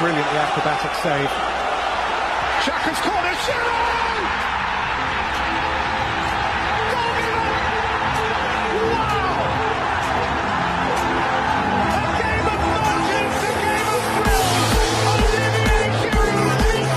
Brilliantly acrobatic save. Xhaka's corner, Shadow!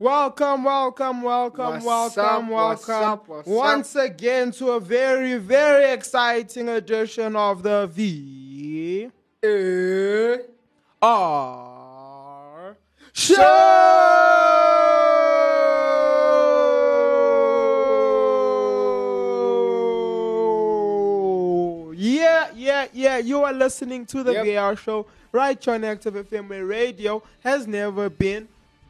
Welcome, welcome, welcome, What's welcome, up, what's welcome. up, what's Once again to a very, very exciting edition of the V Eh, Show. Yeah, yeah, yeah. You are listening to the Yep. VR show right here on Active FM where radio has never been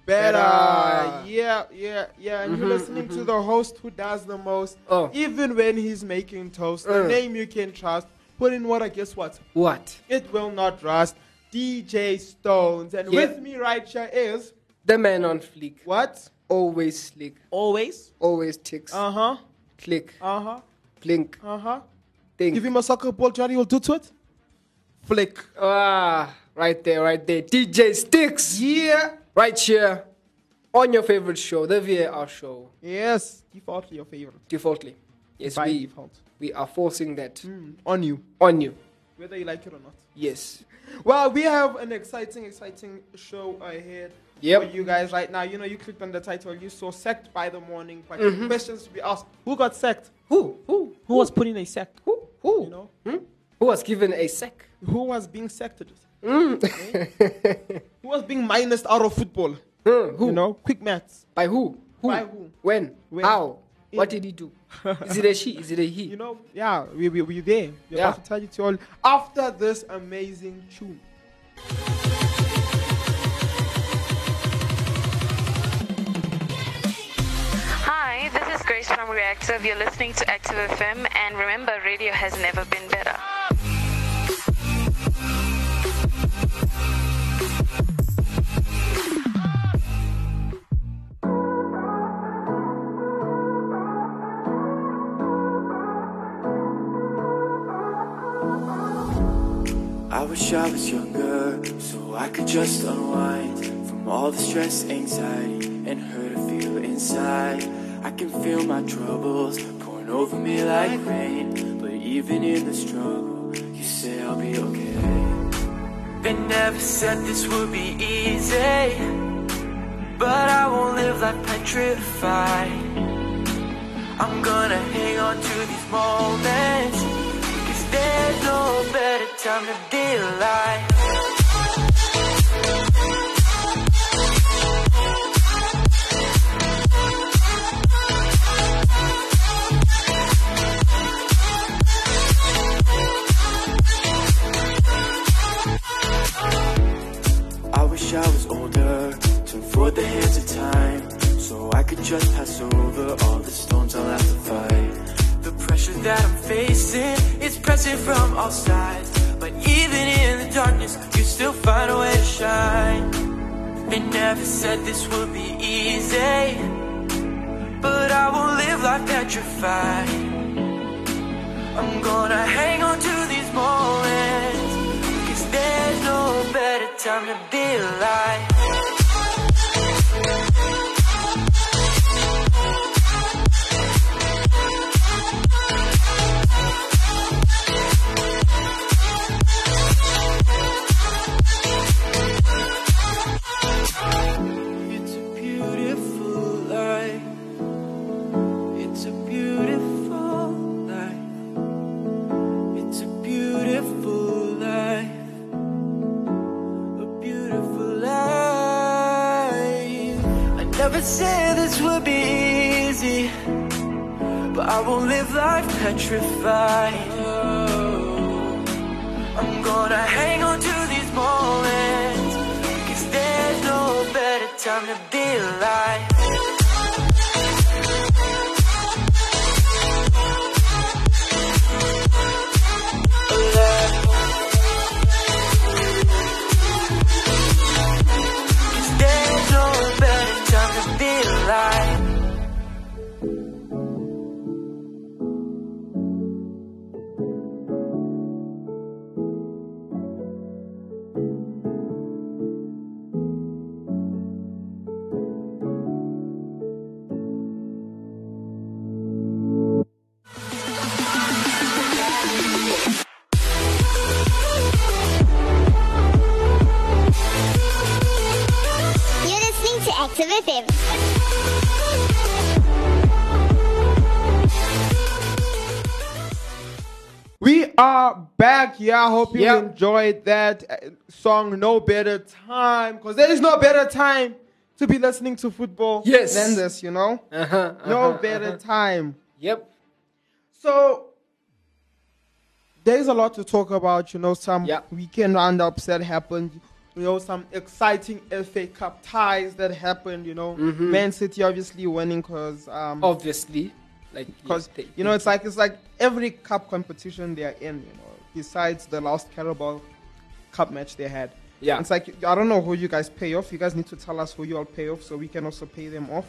better. Better. Yeah, yeah, yeah. And you're listening to the host who does the most, Oh. even when he's making toast. The Uh. name you can trust. Put in water, guess what? What? It will not rust. DJ Stones. And Yeah. with me right here is The man on fleek. what? Always slick. Always. Always ticks. Uh huh. Click. Uh huh. Blink. Uh huh. Think. Give him a soccer ball, Johnny. You'll do to it. Flick. ah, right there, right there. DJ Sticks. Yeah. Right here. On your favorite show, the VAR show. Yes. Defaultly your favorite. Defaultly. Yes, By we, default. we are forcing that Mm, on you, on you. whether you like it or not. Yes. Well, we have an exciting, exciting show ahead Yep. for you guys right now. You know, you clicked on the title, you saw sacked by the morning, but Mm-hmm. questions to be asked: Who got sacked? Who? Who? Who was put in a sack? Who? Who? You know, Hmm? Who was given a sack? who was being sacked? Mm. Who was being minused out of football? Hmm, Who? You know, quick maths. By who? Who? By who? When? When? How? In- What did he do? Is it a she? Is it a he? You know, yeah, we we we there. We're Yeah. about to tell you to all after this amazing tune. Hi, this is Grace from Reactive. You're listening to Active FM, and remember, radio has never been better. Wish I was younger so I could just unwind from all the stress, anxiety, and hurt I feel inside. I can feel my troubles pouring over me like rain, but even in the struggle, you say I'll be okay. They never said this would be easy, but I won't live like petrified. I'm gonna hang on to these moments. Cause there's no better time to be alive. Said this would be easy But I won't live like petrified. I'm gonna hang on to these moments Cause there's no better time to be alive Never this would be easy, but I won't live life petrified. I'm gonna hang on to listening to Active FM. We are back. Yeah, I hope you Yep. enjoyed that uh, song. No better time, because there is no better time to be listening to football Yes. than this. You know, Uh-huh, no uh-huh, better uh-huh. time. Yep. So there's a lot to talk about. You know, some Yeah. weekend roundups that happened. You know, some exciting FA Cup ties that happened. You know, Mm-hmm. Man City obviously winning because um, Obviously. Like because yes, they- you know it's like it's like every cup competition they're in you know besides the last carabao cup match they had Yeah. it's like i don't know who you guys pay off you guys need to tell us who you all pay off so we can also pay them off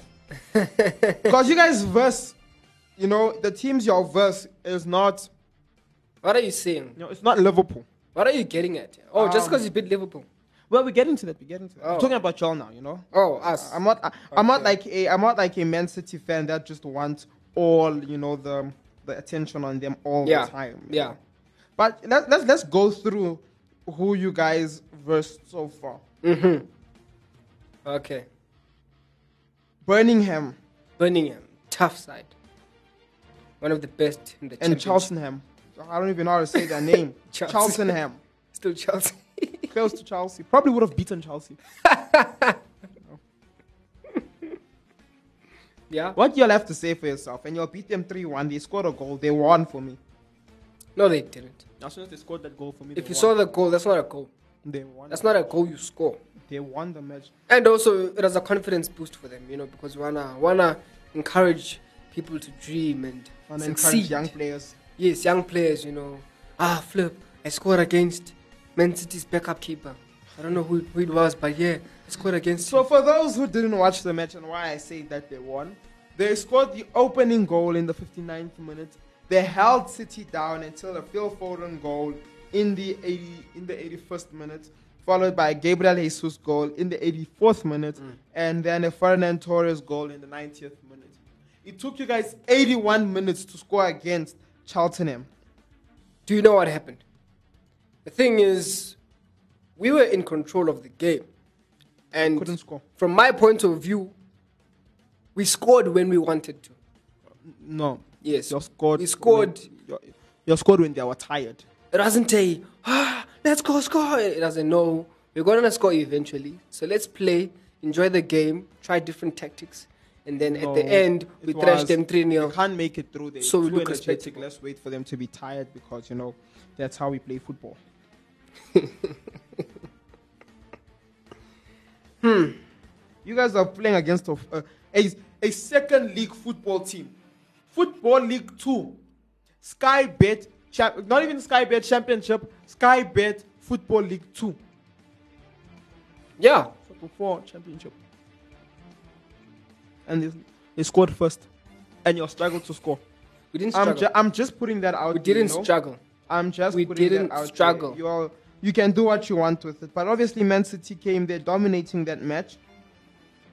because you guys verse you know the teams your verse is not What are you saying? you know it's not liverpool What are you getting at? Oh, just Um, because you beat Liverpool. Well we're getting to that we're getting to that Oh. i'm talking about y'all now you know Oh, us. i'm not I, i'm not like a i'm not like a man city fan that just wants all you know the the attention on them all yeah. the time Yeah. know. But let's let's let's go through who you guys versed so far. Mm-hmm. Okay. Birmingham Birmingham, tough side. One of the best in the and. Cheltenham. I don't even know how to say their name. Cheltenham. Still Chelsea. Close to Chelsea. Probably would have beaten Chelsea. yeah. What you'll have to say for yourself, and you'll beat them 3 1. They scored a goal. They won for me. No, they didn't. As soon as they scored that goal for me, If they you won. saw the goal, that's not a goal. they won. That's not a goal you score. They won the match. And also, it was a confidence boost for them, you know, because we wanna wanna encourage people to dream and And succeed. encourage young players. Yes, young players, you know. Ah, flip! I scored against Man City's backup keeper. I don't know who, who it was, but yeah, scored against. So him. for those who didn't watch the match and why I say that they won, they scored the opening goal in the 59th minute. They held City down until a Phil Foden goal in the 80 in the 81st minute, followed by Gabriel Jesus goal in the 84th minute, mm. and then a Ferran Torres goal in the 90th minute. It took you guys 81 minutes to score against Cheltenham. Do you know what happened? The thing is, we were in control of the game, and Couldn't score. from my point of view, we scored when we wanted to. No. Yes, You scored. We scored. You, scored when they were tired. It doesn't say, ah, let's go score. It doesn't know we're going to score eventually. So let's play, enjoy the game, try different tactics, and then at the end we thrash them 3 They 0. can't make it through. They So we look energetic. Let's wait for them to be tired because you know that's how we play football. Hmm. You guys are playing against a, a, a, a second league football team, Football League Two, Sky Bet, not even Sky Bet Championship, Sky Bet Football League Two, Yeah. before championship, and they, they scored first, and you struggled to score. We didn't I'm, struggle. ju- I'm just putting that out. we didn't you know? struggle. I'm just We putting didn't struggle. You all, you can do what you want with it, but obviously Man City came there dominating that match.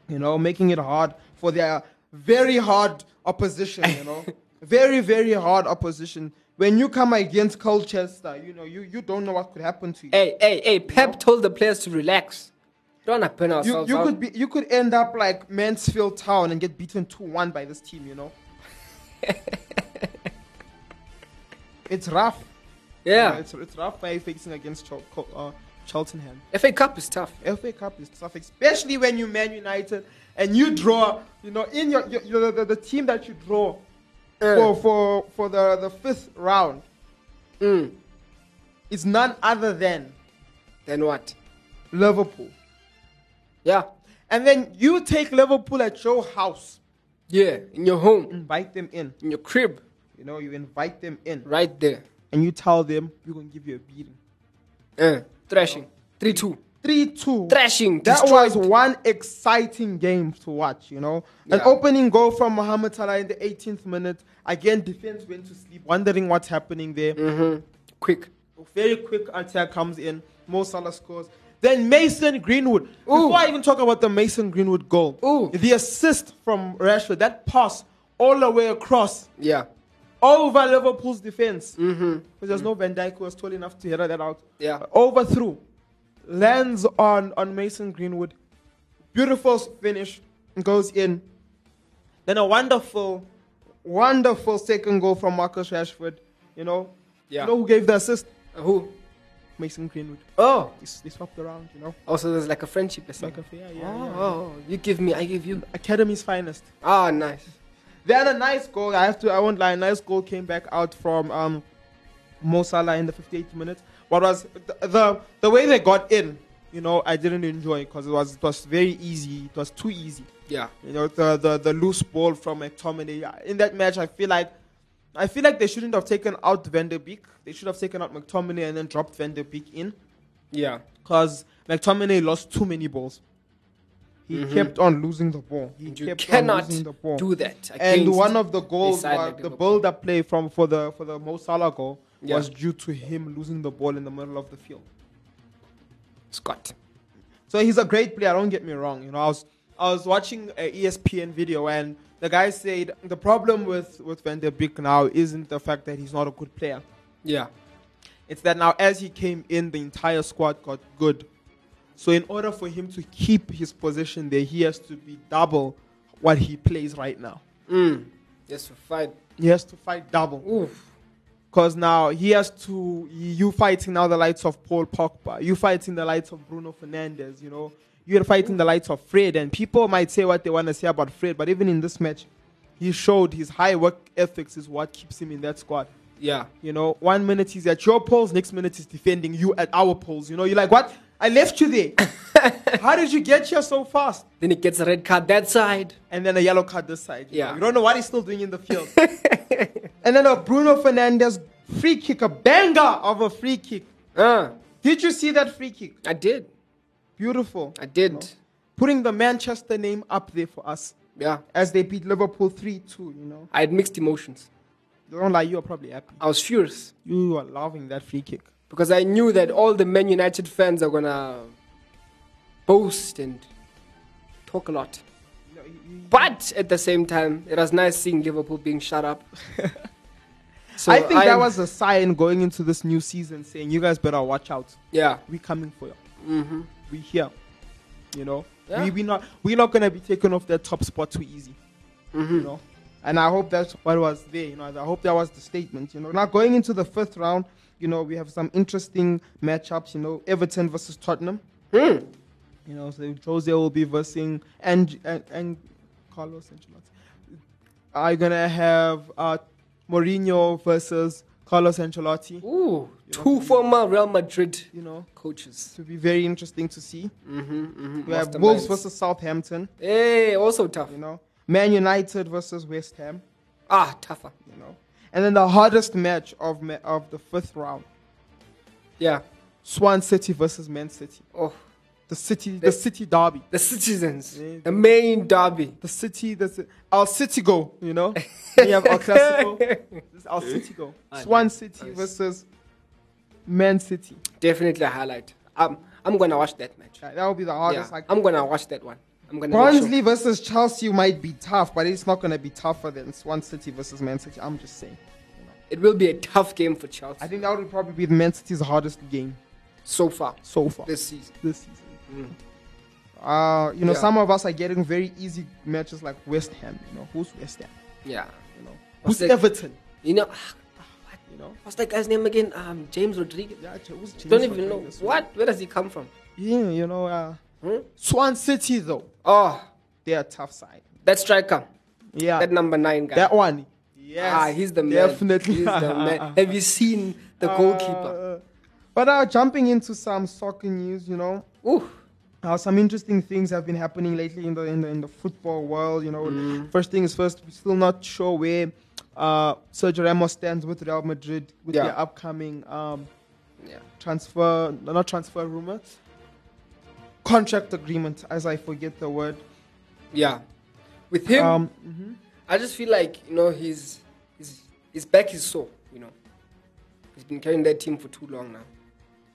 You know, making it hard for their very hard opposition. You know, very very hard opposition. When you come against Colchester, you know you, you don't know what could happen to you. Hey, hey, hey, Pep told the players to relax. Don't want to burn you, ourselves you out. could be you could end up like Mansfield Town and get beaten two one by this team. You know, it's rough. Yeah. it's, it's rough by facing against Col- uh, Cheltenham. FA Cup is tough. FA Cup is tough, especially when you Man United and you draw. You know, in your, your, your the, the team that you draw Uh. for for for the the fifth round Mm. is none other than Then what? Liverpool. Yeah. And then you take Liverpool at your house, Yeah, in your home, invite them in. in your crib, You know, you invite them in, right there. And you tell them we're gonna give you a beating. Uh, thrashing. 3 2. Three two. Thrashing. That destroyed. was one exciting game to watch, you know. An Yeah. opening goal from Mohamed Salah in the 18th minute. Again, defense went to sleep, wondering what's happening there. Mm-hmm. quick. A very quick attack comes in. Mo Salah scores. Then Mason Greenwood. Ooh. Before I even talk about the Mason Greenwood goal, Ooh. the assist from Rashford, that pass all the way across Yeah. Over Liverpool's defense. Mm-hmm. Because there's no Van Dijk who was tall enough to header that out. Yeah. Overthrew. Lands on, on Mason Greenwood. Beautiful finish. Goes in. Then a wonderful, wonderful second goal from Marcus Rashford. You know? Yeah. You know who gave the assist? Uh, who? Mason Greenwood. Oh. They, they swapped around, you know? Also, there's like a friendship Like a, yeah, yeah, oh, yeah. oh, you give me, I give you. Academy's finest. Ah, nice. Then a nice goal. I have to. I won't lie. A nice goal came back out from um, Mo Salah in the 58th minute. What was the, the the way they got in? You know, I didn't enjoy because it was it was very easy. It was too easy. Yeah. You know, the the, the loose ball from McTominay in that match. I feel like. I feel like they shouldn't have taken out Van der Beek. They should have taken out McTominay and then dropped Van der Beek in Yeah. because McTominay lost too many balls. He mm-hmm. kept on losing the ball. He You kept cannot losing the ball. do that. And one of the goals, the build-up play from for the for the Mo Salah goal Yeah. was due to him losing the ball in the middle of the field. Scott. So he's a great player. Don't get me wrong. You know, I was I was watching a E ESPN video and the guy said the problem with with Van der Beek now isn't the fact that he's not a good player. Yeah. It's that now as he came in, the entire squad got good. So in order for him to keep his position there, he has to be double what he plays right now. Mm. Yes, to fight. He has to fight double. Oof. Because now he has to, you fighting now the lights of Paul Pogba, you fighting the lights of Bruno Fernandes, you know, you're fighting the lights of Fred. And people might say what they want to say about Fred, but even in this match, he showed his high work ethics is what keeps him in that squad. Yeah. You know, one minute he's at your poles, next minute he's defending you at our poles. You know, you're like, what? I left you there. How did you get here so fast? Then he gets a red card that side. and then a yellow card this side. You Yeah. know, you don't know what he's still doing in the field. and then a Bruno Fernandez free kick, a banger of a free kick. Uh, Did you see that free kick? I did. Beautiful. I did. Putting the Manchester name up there for us Yeah. as they beat Liverpool 3 2. You know, I had mixed emotions. don't lie, you're probably happy. I was furious You are loving that free kick. Because I knew that all the Man United fans are gonna boast and talk a lot. But at the same time, it was nice seeing Liverpool being shut up. so I think that I'm- was a sign going into this new season saying, you guys better watch out. yeah. we coming for you. Mm-hmm. We here. You know, Yeah. we we not we're not gonna be taken off that top spot too easy. Mm-hmm. You know, and I hope that's what was there. You know, I hope that was the statement. You know, now going into the fifth round, you know, we have some interesting matchups. You know, Everton versus Tottenham. Hmm. You know, so Jose will be versing and and, and Carlos Ancelotti. Are you gonna have uh, Mourinho versus Carlos Ancelotti? Ooh, two former Real Madrid You know, coaches. to be very interesting to see. Mm-hmm, mm-hmm. We have Wolves versus Southampton. Hey, also tough. You know, Man United versus West Ham. Ah, tougher. You know, and then the hardest match of ma- of the fifth round: Yeah. Swan City versus Man City. Oh, The city, the city derby. the citizens, Yeah. the main derby. The city, the ci- our city go. You know, we have our classical. This our city go. Swan City versus Man City. Definitely a highlight. I'm, I'm gonna watch that match. Uh, That will be the hardest. Like, I'm gonna watch that one. I'm gonna. Barnsley sure. versus Chelsea might be tough, but it's not going to be tougher than Swan City versus Man City. I'm just saying. It will be a tough game for Chelsea I think that would probably be the Man City's hardest game so far so far this season. this season. Uh, you know, Yeah. some of us are getting very easy matches like West Ham. You know, who's West Ham? Yeah. You know, who's that- Everton? You know, what? You know, what's that guy's name again? Um, James Rodriguez. yeah, who's James Don't even know what. Where does he come from? Yeah, you know, uh, Hmm? Swan City though Oh, they're a tough side. that striker, Yeah, that number nine guy. that one. Yes, Ah, he's the man. definitely. He's the man. Have you seen the goalkeeper? Uh, but uh, jumping into some soccer news, you know, Ooh, Uh, some interesting things have been happening lately in the in the, in the football world. You know, first thing is first, we're still not sure where uh, Sergio Ramos stands with Real Madrid with Yeah. their upcoming um, Yeah. transfer, not transfer rumor, contract agreement, as I forget the word. Yeah. With him, Um, mhm. I just feel like you know his his his back is sore. You know, he's been carrying that team for too long now,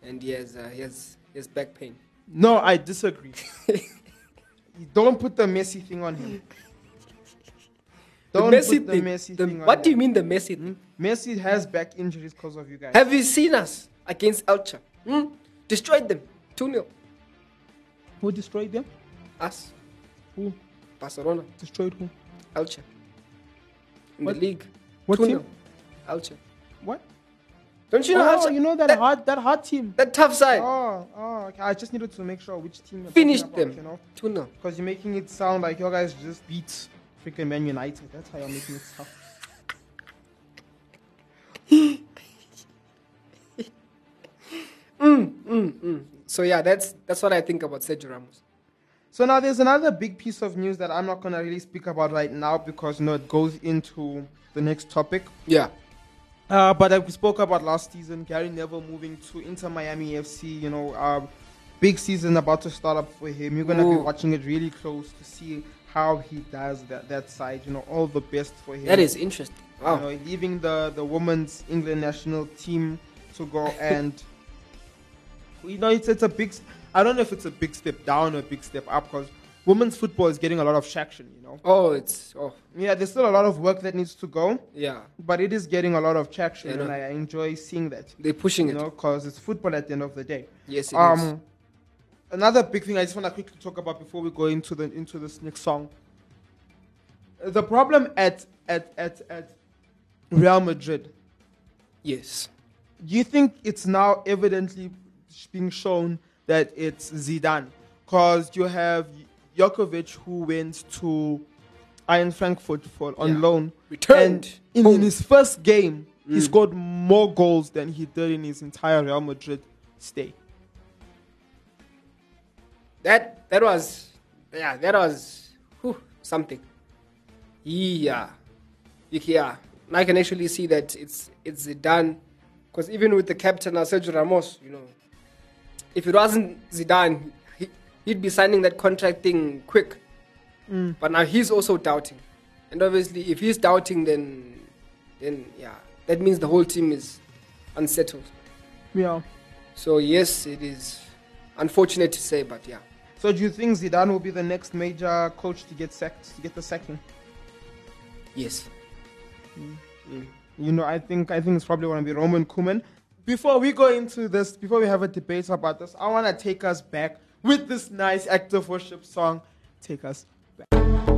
and he has uh, he has he has back pain. No, I disagree. Don't put the Messi thing on him. Don't the Messi put the thing. Messi the- thing on what do you mean the Messi thing? Messi has back injuries because of you guys. Have you seen us against Elche? Hmm? Destroyed them 2 0. Who destroyed them? Us. Who Barcelona. destroyed who? Elche. In What- the league. what 2-0. team? Elche. What? Don't you know oh, you know that, that, hard that hard team. that tough side? Oh, oh, okay. I just needed to make sure which team. Finished them. You know, 2 0. because you're making it sound like your guys just beat freaking Man United. That's how you're making it sound. So yeah, that's that's what I think about Sergio Ramos. So now there's another big piece of news that I'm not gonna really speak about right now because you know it goes into the next topic. Yeah. Uh, but like we spoke about last season, Gary Neville moving to Inter Miami FC. You know, uh, big season about to start up for him. You're gonna be watching it really close to see how he does that that side. You know, all the best for him. That is interesting. Wow. You know, leaving the the women's England national team to go and you know it's it's a big. I don't know if it's a big step down or a big step up because women's football is getting a lot of traction. You know, Oh, it's oh yeah, there's still a lot of work that needs to go, yeah. but it is getting a lot of traction, Yeah, and I enjoy seeing that. They're pushing You it. You know, because it's football at the end of the day. yes, it is. Um, another big thing I just want to quickly talk about before we go into the into this next song. The problem at at at at Real Madrid. Yes. Do you think it's now evidently being shown that it's Zidane? Because you have Jokovic who went to Eintracht Frankfurt for on Yeah. loan, Returned and in, in his first game, he Mm. scored more goals than he did in his entire Real Madrid stay. That that was yeah, that was whew, something. Yeah. Yeah. I can actually see that it's it's Zidane. Because even with the captain uh, Sergio Ramos, you know, if it wasn't Zidane, he, he'd be signing that contract thing quick. Mm. But now he's also doubting. And obviously if he's doubting then then yeah, that means the whole team is unsettled. Yeah. So yes, it is unfortunate to say, but yeah. So do you think Zidane will be the next major coach to get sacked, to get the sacking? Yes. Mm. Mm. You know, I think I think it's probably going to be Ronald Koeman. Before we go into this, before we have a debate about this, I want to take us back with this nice active worship song. Take us back.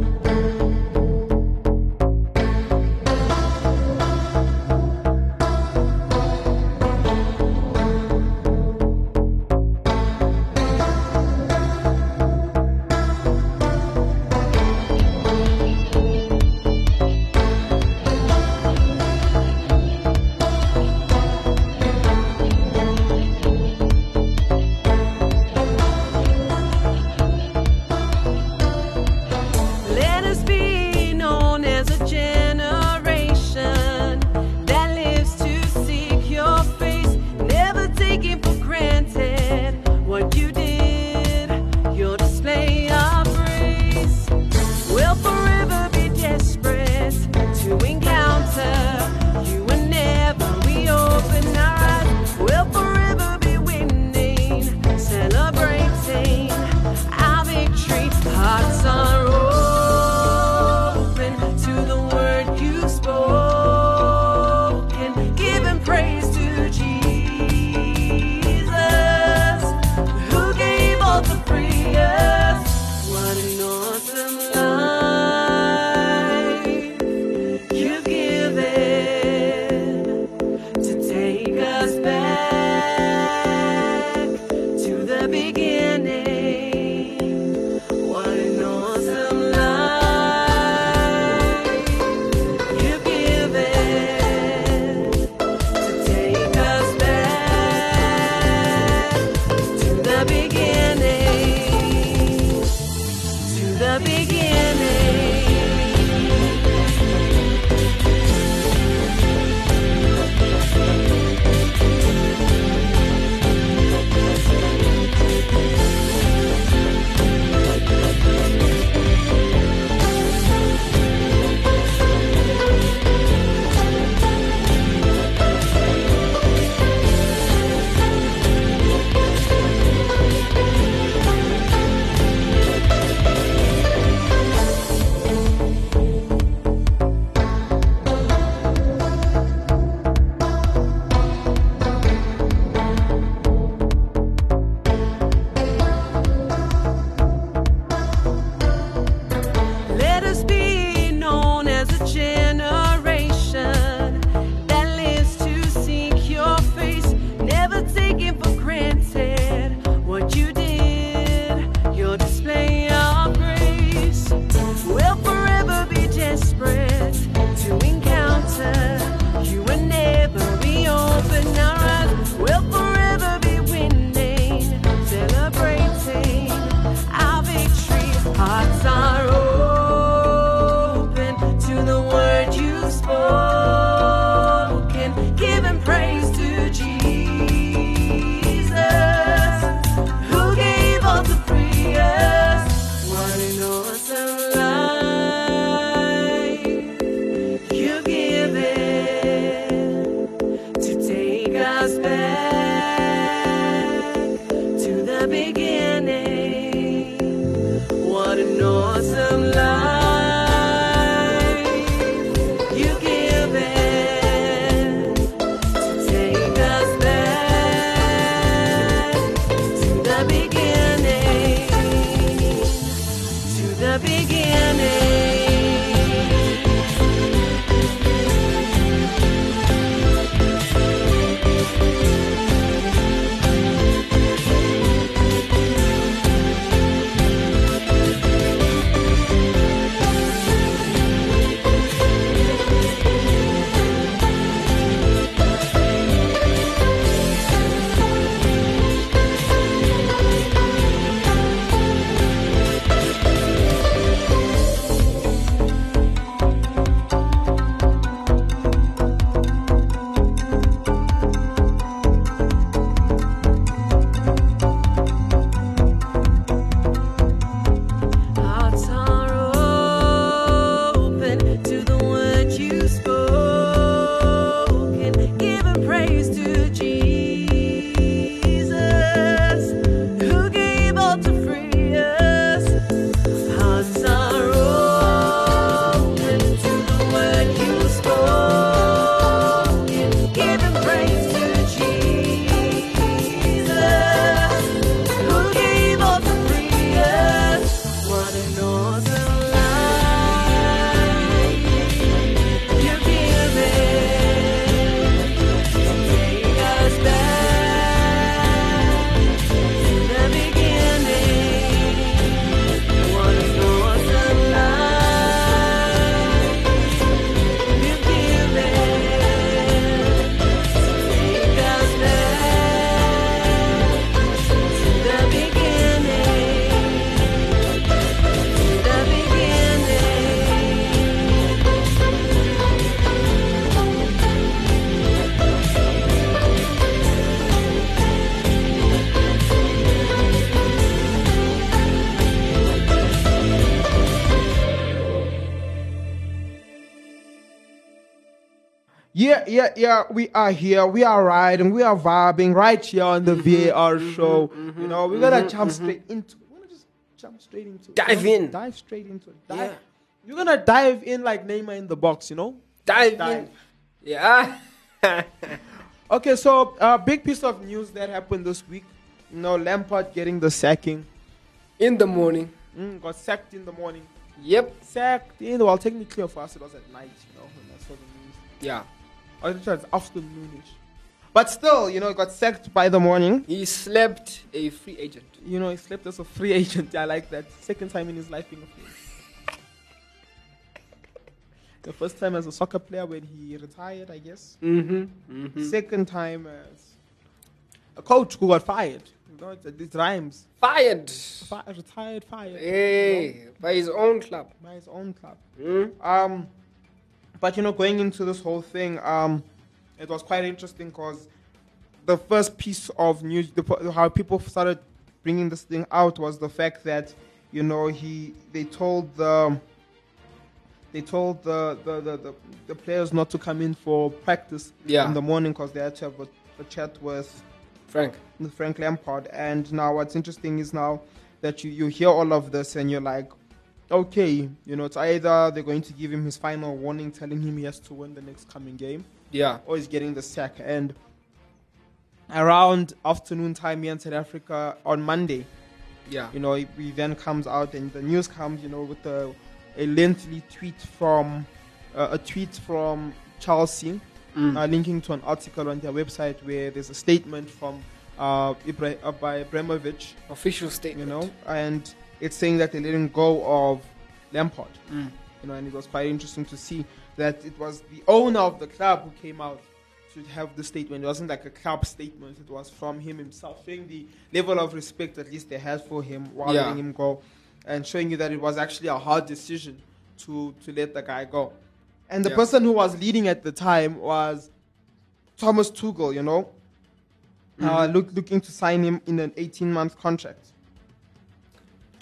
Yeah, yeah. We are here. We are riding. We are vibing right here on the mm-hmm, VAR mm-hmm, show. Mm-hmm, you know, we're gonna jump straight into. We're gonna just jump straight into. Dive in. Dive straight into it. Dive. Yeah. You're gonna dive in like Neymar in the box. You know. Dive, Dive. in. Yeah. Okay, so uh, big piece of news that happened this week. You know, Lampard getting the sacking. in the morning. Mm, got sacked in the morning. Yep. Sacked in. Well, technically for us it was at night. You know, I saw the news. Yeah. Or it was afternoonish. But still, you know, he got sacked by the morning. He slept a free agent. You know, he slept as a free agent. I like that. Second time in his life being a free agent. The first time as a soccer player when he retired, I guess. Mm-hmm. mm-hmm. Second time as a coach who got fired. No, it, it rhymes. Fired. Fi- retired, fired. Hey, by his own club. by his own club. Mm. Um, but you know, going into this whole thing, um, it was quite interesting because the first piece of news, the, how people started bringing this thing out, was the fact that you know he they told the they told the the, the, the, the players not to come in for practice Yeah. in the morning because they had to have a, a chat with Frank. with Frank Lampard. And now what's interesting is now that you, you hear all of this and you're like, okay, you know, it's either they're going to give him his final warning telling him he has to win the next coming game Yeah. or he's getting the sack. And around afternoon time here in South Africa on Monday, Yeah. you know, he then comes out and the news comes, you know, with a, a lengthy tweet from uh, a tweet from Chelsea Mm. uh, linking to an article on their website where there's a statement from uh, Ibra- uh, by Abramovich, Official statement, you know, and it's saying that they're letting go of Lampard, Mm. you know, and it was quite interesting to see that it was the owner of the club who came out to have the statement. It wasn't like a club statement; it was from him himself, showing the level of respect at least they had for him while Yeah. letting him go, and showing you that it was actually a hard decision to to let the guy go. And the Yeah. person who was leading at the time was Thomas Tuchel, you know, uh, Mm-hmm. look, looking to sign him in an 18 month contract.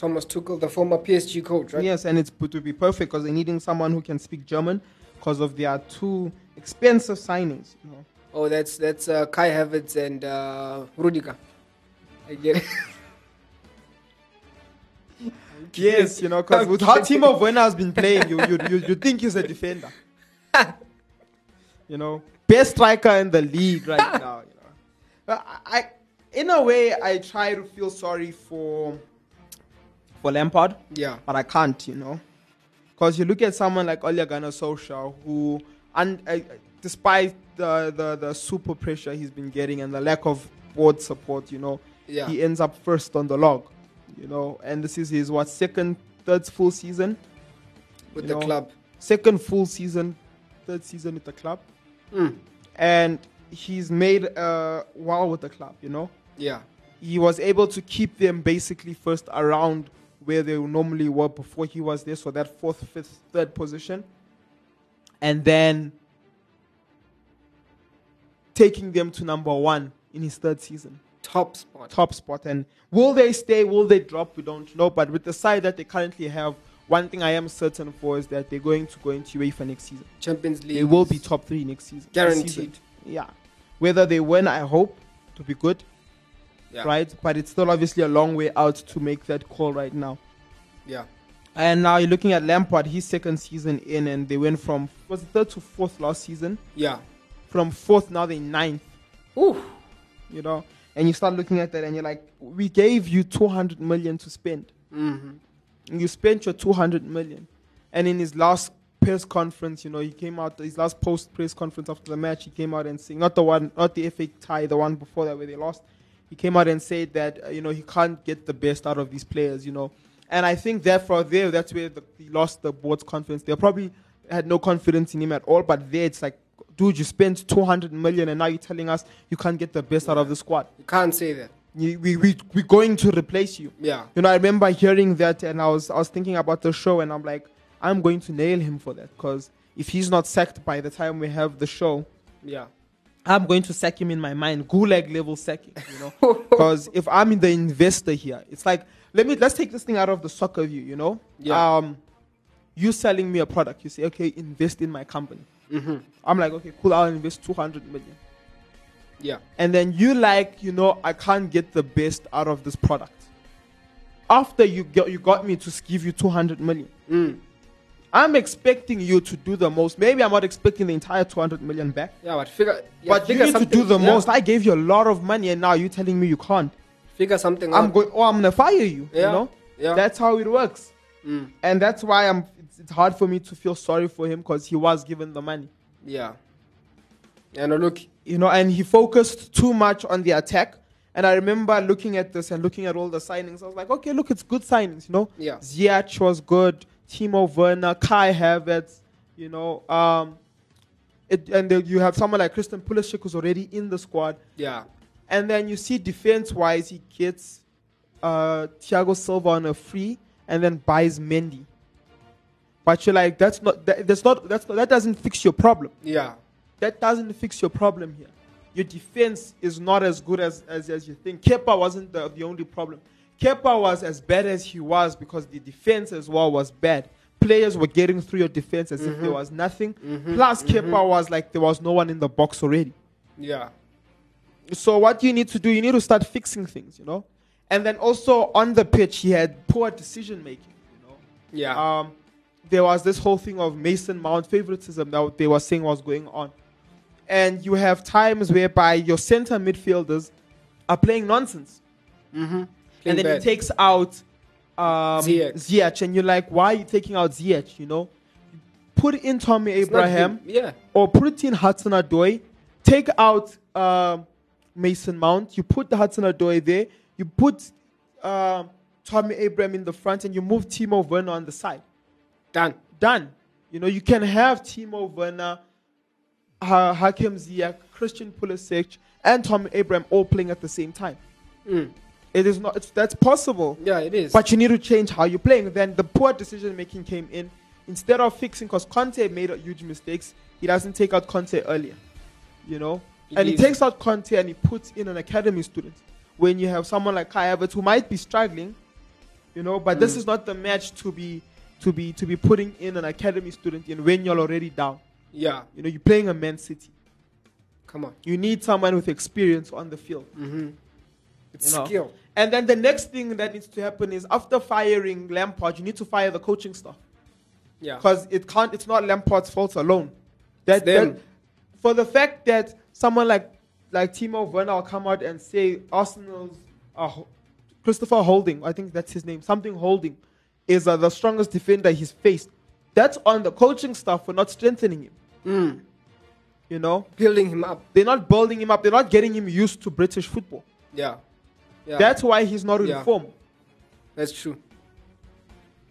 Thomas Tuchel, the former PSG coach, right? Yes, and it's to be perfect because they're needing someone who can speak German because of their two expensive signings. You know. Oh, that's that's uh, Kai Havertz and uh, Rudiger. I get it. Yes, you know, because with how Timo Werner has been playing, you you you, you think he's a defender. you know, best striker in the league right now. You know, But I, I in a way I try to feel sorry for for Lampard, yeah. but I can't. You know, because you look at someone like Ole Gunnar Solskjaer, who, and uh, despite the, the the super pressure he's been getting and the lack of board support, you know, Yeah. he ends up first on the log. You know, and this is his what second, third full season, With the know, club. second full season, third season with the club, Mm. and he's made uh, well with the club. You know, Yeah. he was able to keep them basically first around where they normally were before he was there, so that fourth, fifth, third position, and then taking them to number one in his third season, Top spot. top spot. And will they stay? Will they drop? We don't know. But with the side that they currently have, one thing I am certain for is that they're going to go into UEFA next season. Champions League. They will be top three next season. Guaranteed. season. Yeah. Whether they win, I hope to be good Yeah. right? But it's still obviously a long way out to make that call right now. Yeah. And now you're looking at Lampard, his second season in, and they went from was it third to fourth last season. Yeah. From fourth now they're ninth. Ooh. You know, and you start looking at that, and you're like, we gave you 200 million to spend. Mm-hmm. And you spent your 200 million, and in his last press conference, you know, he came out his last post press conference after the match. He came out and saying, not the one, not the FA tie, the one before that where they lost. He came out and said that uh, you know he can't get the best out of these players, you know, and I think therefore there that's where the, he lost the board's confidence. They probably had no confidence in him at all, but there it's like, dude, you spent 200 million, and now you're telling us you can't get the best out of the squad. You can't say that. You, we we we're going to replace you. Yeah. You know, I remember hearing that, and I was I was thinking about the show, and I'm like, I'm going to nail him for that because if he's not sacked by the time we have the show, Yeah. I'm going to sack him in my mind, gulag level sacking. You know, because if I'm in the investor here, it's like let me let's take this thing out of the soccer view. You know, Yeah. Um, you selling me a product, you say, okay, invest in my company. Mm-hmm. I'm like, okay, cool, I'll invest 200 million. Yeah. and then you like you know i can't get the best out of this product after you got you got me to give you 200 million Mm. I'm expecting you to do the most maybe i'm not expecting the entire 200 million back Yeah, but figure. Yeah, but you need to do the yeah, most i gave you a lot of money and now you're telling me you can't Figure something i'm out. going oh i'm gonna fire you Yeah. you know Yeah. that's how it works Mm. and that's why i'm it's, it's hard for me to feel sorry for him because he was given the money Yeah. Yeah, no, look. you know, and he focused too much on the attack. And I remember looking at this and looking at all the signings. I was like, okay, look, it's good signings, you know. Yeah. Ziyech was good. Timo Werner, Kai Havertz, you know. Um, it, and then you have someone like Christian Pulisic who's already in the squad. Yeah. And then you see defense wise, he gets uh, Thiago Silva on a free and then buys Mendy. But you're like, that's not that, that's not that's not, that doesn't fix your problem. Yeah. That doesn't fix your problem here. Your defense is not as good as as, as you think. Kepa wasn't the, the only problem. Kepa was as bad as he was because the defense as well was bad. Players were getting through your defense as if there mm-hmm. was nothing. Mm-hmm. Plus, mm-hmm. Kepa was like there was no one in the box already. Yeah. So what you need to do, you need to start fixing things, you know. And then also on the pitch, he had poor decision making. You know, Yeah. um, there was this whole thing of Mason Mount favoritism that they were saying was going on, and you have times whereby your center midfielders are playing nonsense, and then he takes out um, Ziyech. Ziyech, and you're like, why are you taking out Ziyech? You know, put in Tammy It's Abraham. Yeah. or put in Hudson-Odoi, take out um, Mason Mount, you put the Hudson-Odoi there, you put um Tammy Abraham in the front, and you move Timo Werner on the side. Done. Done. You know, you can have Timo Werner, ha- Hakim Ziyech, Christian Pulisic, and Tammy Abraham all playing at the same time. It is not. It's, that's possible. Yeah, it is. But you need to change how you're playing. Then the poor decision making came in. Instead of fixing, because Kanté made huge mistakes, he doesn't take out Kanté earlier. You know? He and he takes out Kanté and he puts in an academy student. When you have someone like Kai Havertz who might be struggling, you know, but Mm. this is not the match to be to be to be putting in an academy student in when you're already down. yeah. You know, you're playing a Man City. Come on. You need someone with experience on the field. It's you know. skill. And then the next thing that needs to happen is after firing Lampard, you need to fire the coaching staff Yeah. because it can't. It's not Lampard's fault alone. That, that- for the fact that someone like like Timo Werner will come out and say Arsenal's uh, Christopher Holding, I think that's his name, something Holding, is uh, the strongest defender he's faced. That's on the coaching staff for not strengthening him. You know, Building him up. they're not building him up. They're not getting him used to British football. Yeah. Yeah. That's why he's not in Yeah. form. That's true.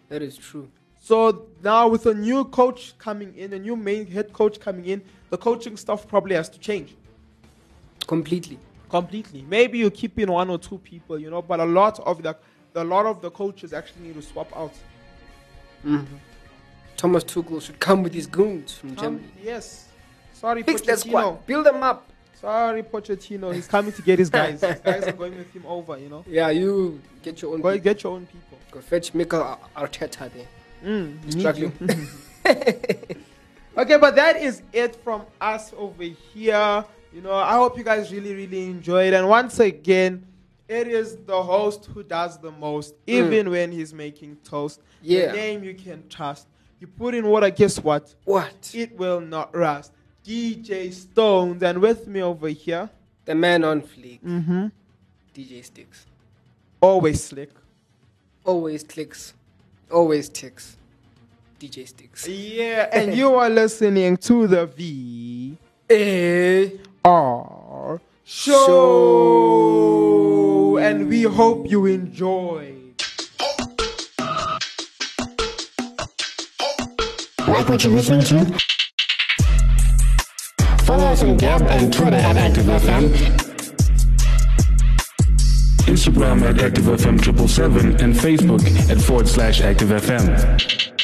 That is true. So now with a new coach coming in, a new main head coach coming in, the coaching staff probably has to change Completely. completely. Maybe you keep in one or two people, you know, but a lot of the a lot of the coaches actually need to swap out. Thomas Tuchel should come with his goons from Um, Germany. yes. Sorry, Fix that Pochettino. squad. Build them up. Sorry, Pochettino. He's coming to get his guys. his guys are going with him over, you know. Yeah, you get your own. Go people. get your own people. Go fetch Mikel Ar- Arteta there. Mm, Struggling. okay, but that is it from us over here. You know, I hope you guys really, really enjoyed. And once again, it is the host who does the most, even when he's making toast. Yeah. The name you can trust. You put in water, guess what? What? It will not rust. DJ Stones, and with me over here, The man on fleek. mm-hmm. DJ Sticks. always slick. Always clicks. Always ticks. DJ Sticks. Yeah, and you are listening to the V A R. R show. And we hope you enjoy. Like what you're listening to? Follow us on Gab and Twitter at ActiveFM. Instagram at ActiveFM777 and Facebook at forward slash ActiveFM.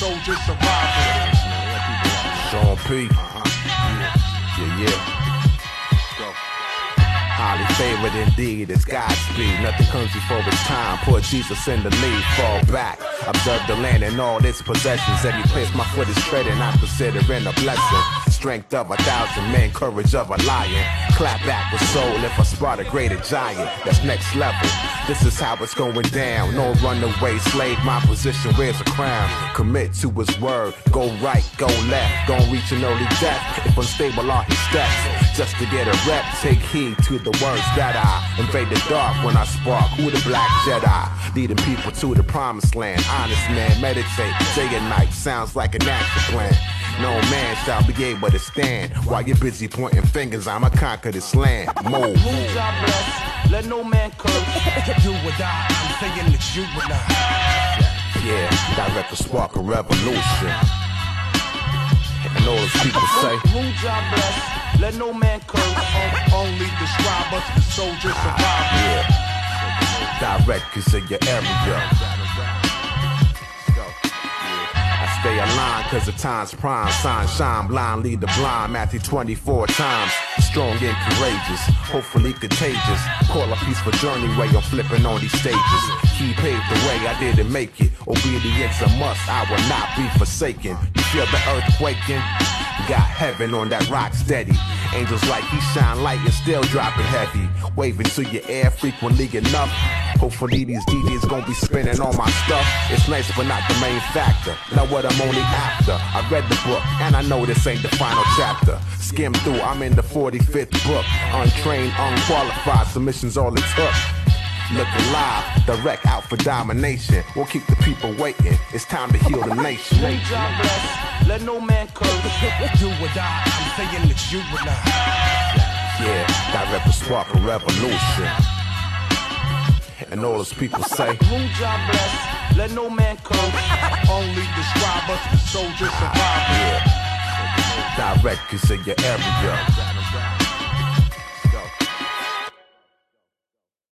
Describe us as soldiers survivors. Sean P. Uh-huh. Yeah, yeah. Highly favored indeed, it's Godspeed. Nothing comes before its time. Poor Jesus in the lead, fall back. Observe the land and all its possessions. Every place my foot is treading, I consider it a blessing. Strength of a thousand men, courage of a lion. Clap back with soul if I spot a greater giant. That's next level. This is how it's going down. No runaway slave, my position wears a crown. Commit to his word, go right, go left. Gon' reach an early death if unstable are his steps. Just to get a rep, take heed to the words that I invade the dark when I spark. Who the black Jedi? Leading people to the promised land. Honest man, meditate day and night. Sounds like an action plan. No man shall be able to stand while you're busy pointing fingers. I'ma conquer this land. Move. Whom God bless, let no man curse. You or I, I'm saying that you and I. Yeah, direct a spark of revolution. And all those people say, Whom God bless, let no man curse. Only the scribers, the soldiers survive. Yeah, direct cause of your area. Stay aligned cause the time's prime. Sign shine, blind lead the blind. Matthew 24 times. Strong and courageous, hopefully contagious. Call a peaceful journey way I'm flipping on these stages. He paved the way, I didn't make it. Obedience a must, I will not be forsaken. You feel the earth quaking? Got heaven on that rock steady. Angels like he shine light and still dropping heavy. Waving to your air frequently enough. Hopefully these DJs gon' be spinning all my stuff. It's nice but not the main factor. Know what I'm only after. I read the book and I know this ain't the final chapter. Skim through, I'm in the 45th book. Untrained, unqualified, submissions all it took. Look alive, direct out for domination. We'll keep the people waiting. It's time to heal the nation. Whom God bless, let no man curse. You or I, I'm saying that you and I. Yeah, direct a spark of revolution. And all those people say, Whom God bless, let no man curse. Only the scribers, the soldiers survive. Yeah, direct of your area.